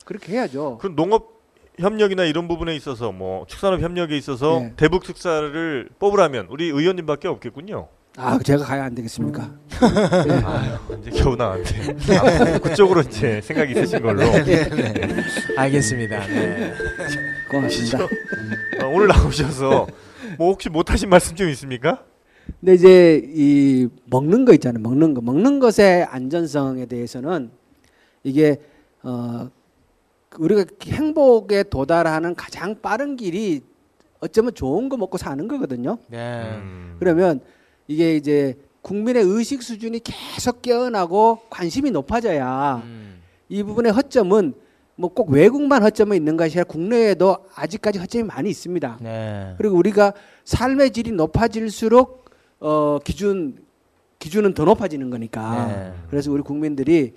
그렇게 해야죠. 그럼 농업 협력이나 이런 부분에 있어서 뭐 축산업 협력에 있어서 네. 대북 특사를 뽑으라면 우리 의원님밖에 없겠군요. 아 제가 가야 안 되겠습니까? 아유, 이제 겨우 나왔네. 아, 그쪽으로 이제 생각이 있으신 걸로. 알겠습니다. 네. 고맙습니다. 어, 오늘 나오셔서 뭐 혹시 못하신 말씀 좀 있습니까? 근데 이제 이 먹는 거 있잖아요. 먹는 거. 먹는 것의 안전성에 대해서는 이게 어 우리가 행복에 도달하는 가장 빠른 길이 어쩌면 좋은 거 먹고 사는 거거든요. 네. 음. 그러면 이게 이제 국민의 의식 수준이 계속 깨어나고 관심이 높아져야 음. 이 부분의 허점은 뭐 꼭 외국만 허점이 있는 것이 아니라 국내에도 아직까지 허점이 많이 있습니다. 네. 그리고 우리가 삶의 질이 높아질수록 어 기준 기준은 더 높아지는 거니까. 네. 그래서 우리 국민들이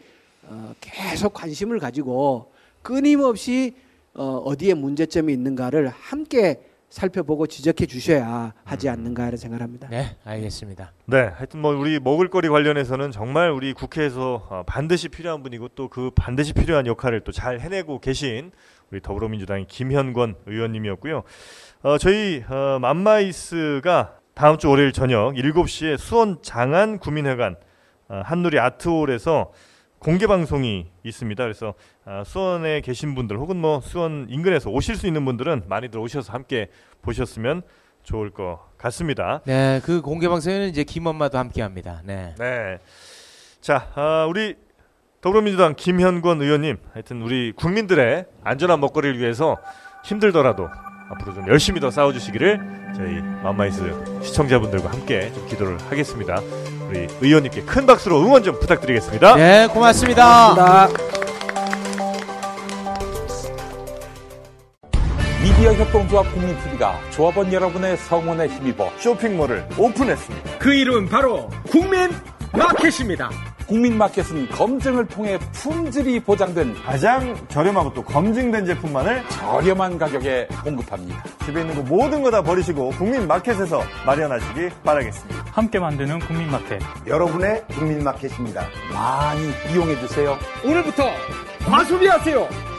어 계속 관심을 가지고 끊임없이 어 어디에 문제점이 있는가를 함께 살펴보고 지적해 주셔야 하지 않는가 이런 생각을 합니다. 네, 알겠습니다. 네, 하여튼 뭐 우리 먹을거리 관련해서는 정말 우리 국회에서 어, 반드시 필요한 분이고 또 그 반드시 필요한 역할을 또 잘 해내고 계신 우리 더불어민주당의 김현권 의원님이었고요. 어, 저희 어, 맘마이스가 다음 주 월요일 저녁 7시에 수원 장안 구민회관 어, 한누리 아트홀에서 공개 방송이 있습니다. 그래서 아, 수원에 계신 분들 혹은 뭐 수원 인근에서 오실 수 있는 분들은 많이들 오셔서 함께 보셨으면 좋을 것 같습니다. 네, 그 공개 방송에는 이제 김엄마도 함께합니다. 네. 네. 자, 아, 우리 더불어민주당 김현권 의원님, 하여튼 우리 국민들의 안전한 먹거리를 위해서 힘들더라도 앞으로 좀 열심히 더 싸워주시기를 저희 맘마이스 시청자분들과 함께 좀 기도를 하겠습니다. 우리 의원님께 큰 박수로 응원 좀 부탁드리겠습니다. 네, 고맙습니다. 고맙습니다. 미디어 협동조합 국민TV가 조합원 여러분의 성원에 힘입어 쇼핑몰을 오픈했습니다. 그 이름 바로 국민 마켓입니다. 국민마켓은 검증을 통해 품질이 보장된 가장 저렴하고 또 검증된 제품만을 저렴한 가격에 공급합니다. 집에 있는 거 모든 거 다 버리시고 국민마켓에서 마련하시기 바라겠습니다. 함께 만드는 국민마켓. 여러분의 국민마켓입니다. 많이 이용해 주세요. 오늘부터 과소비하세요.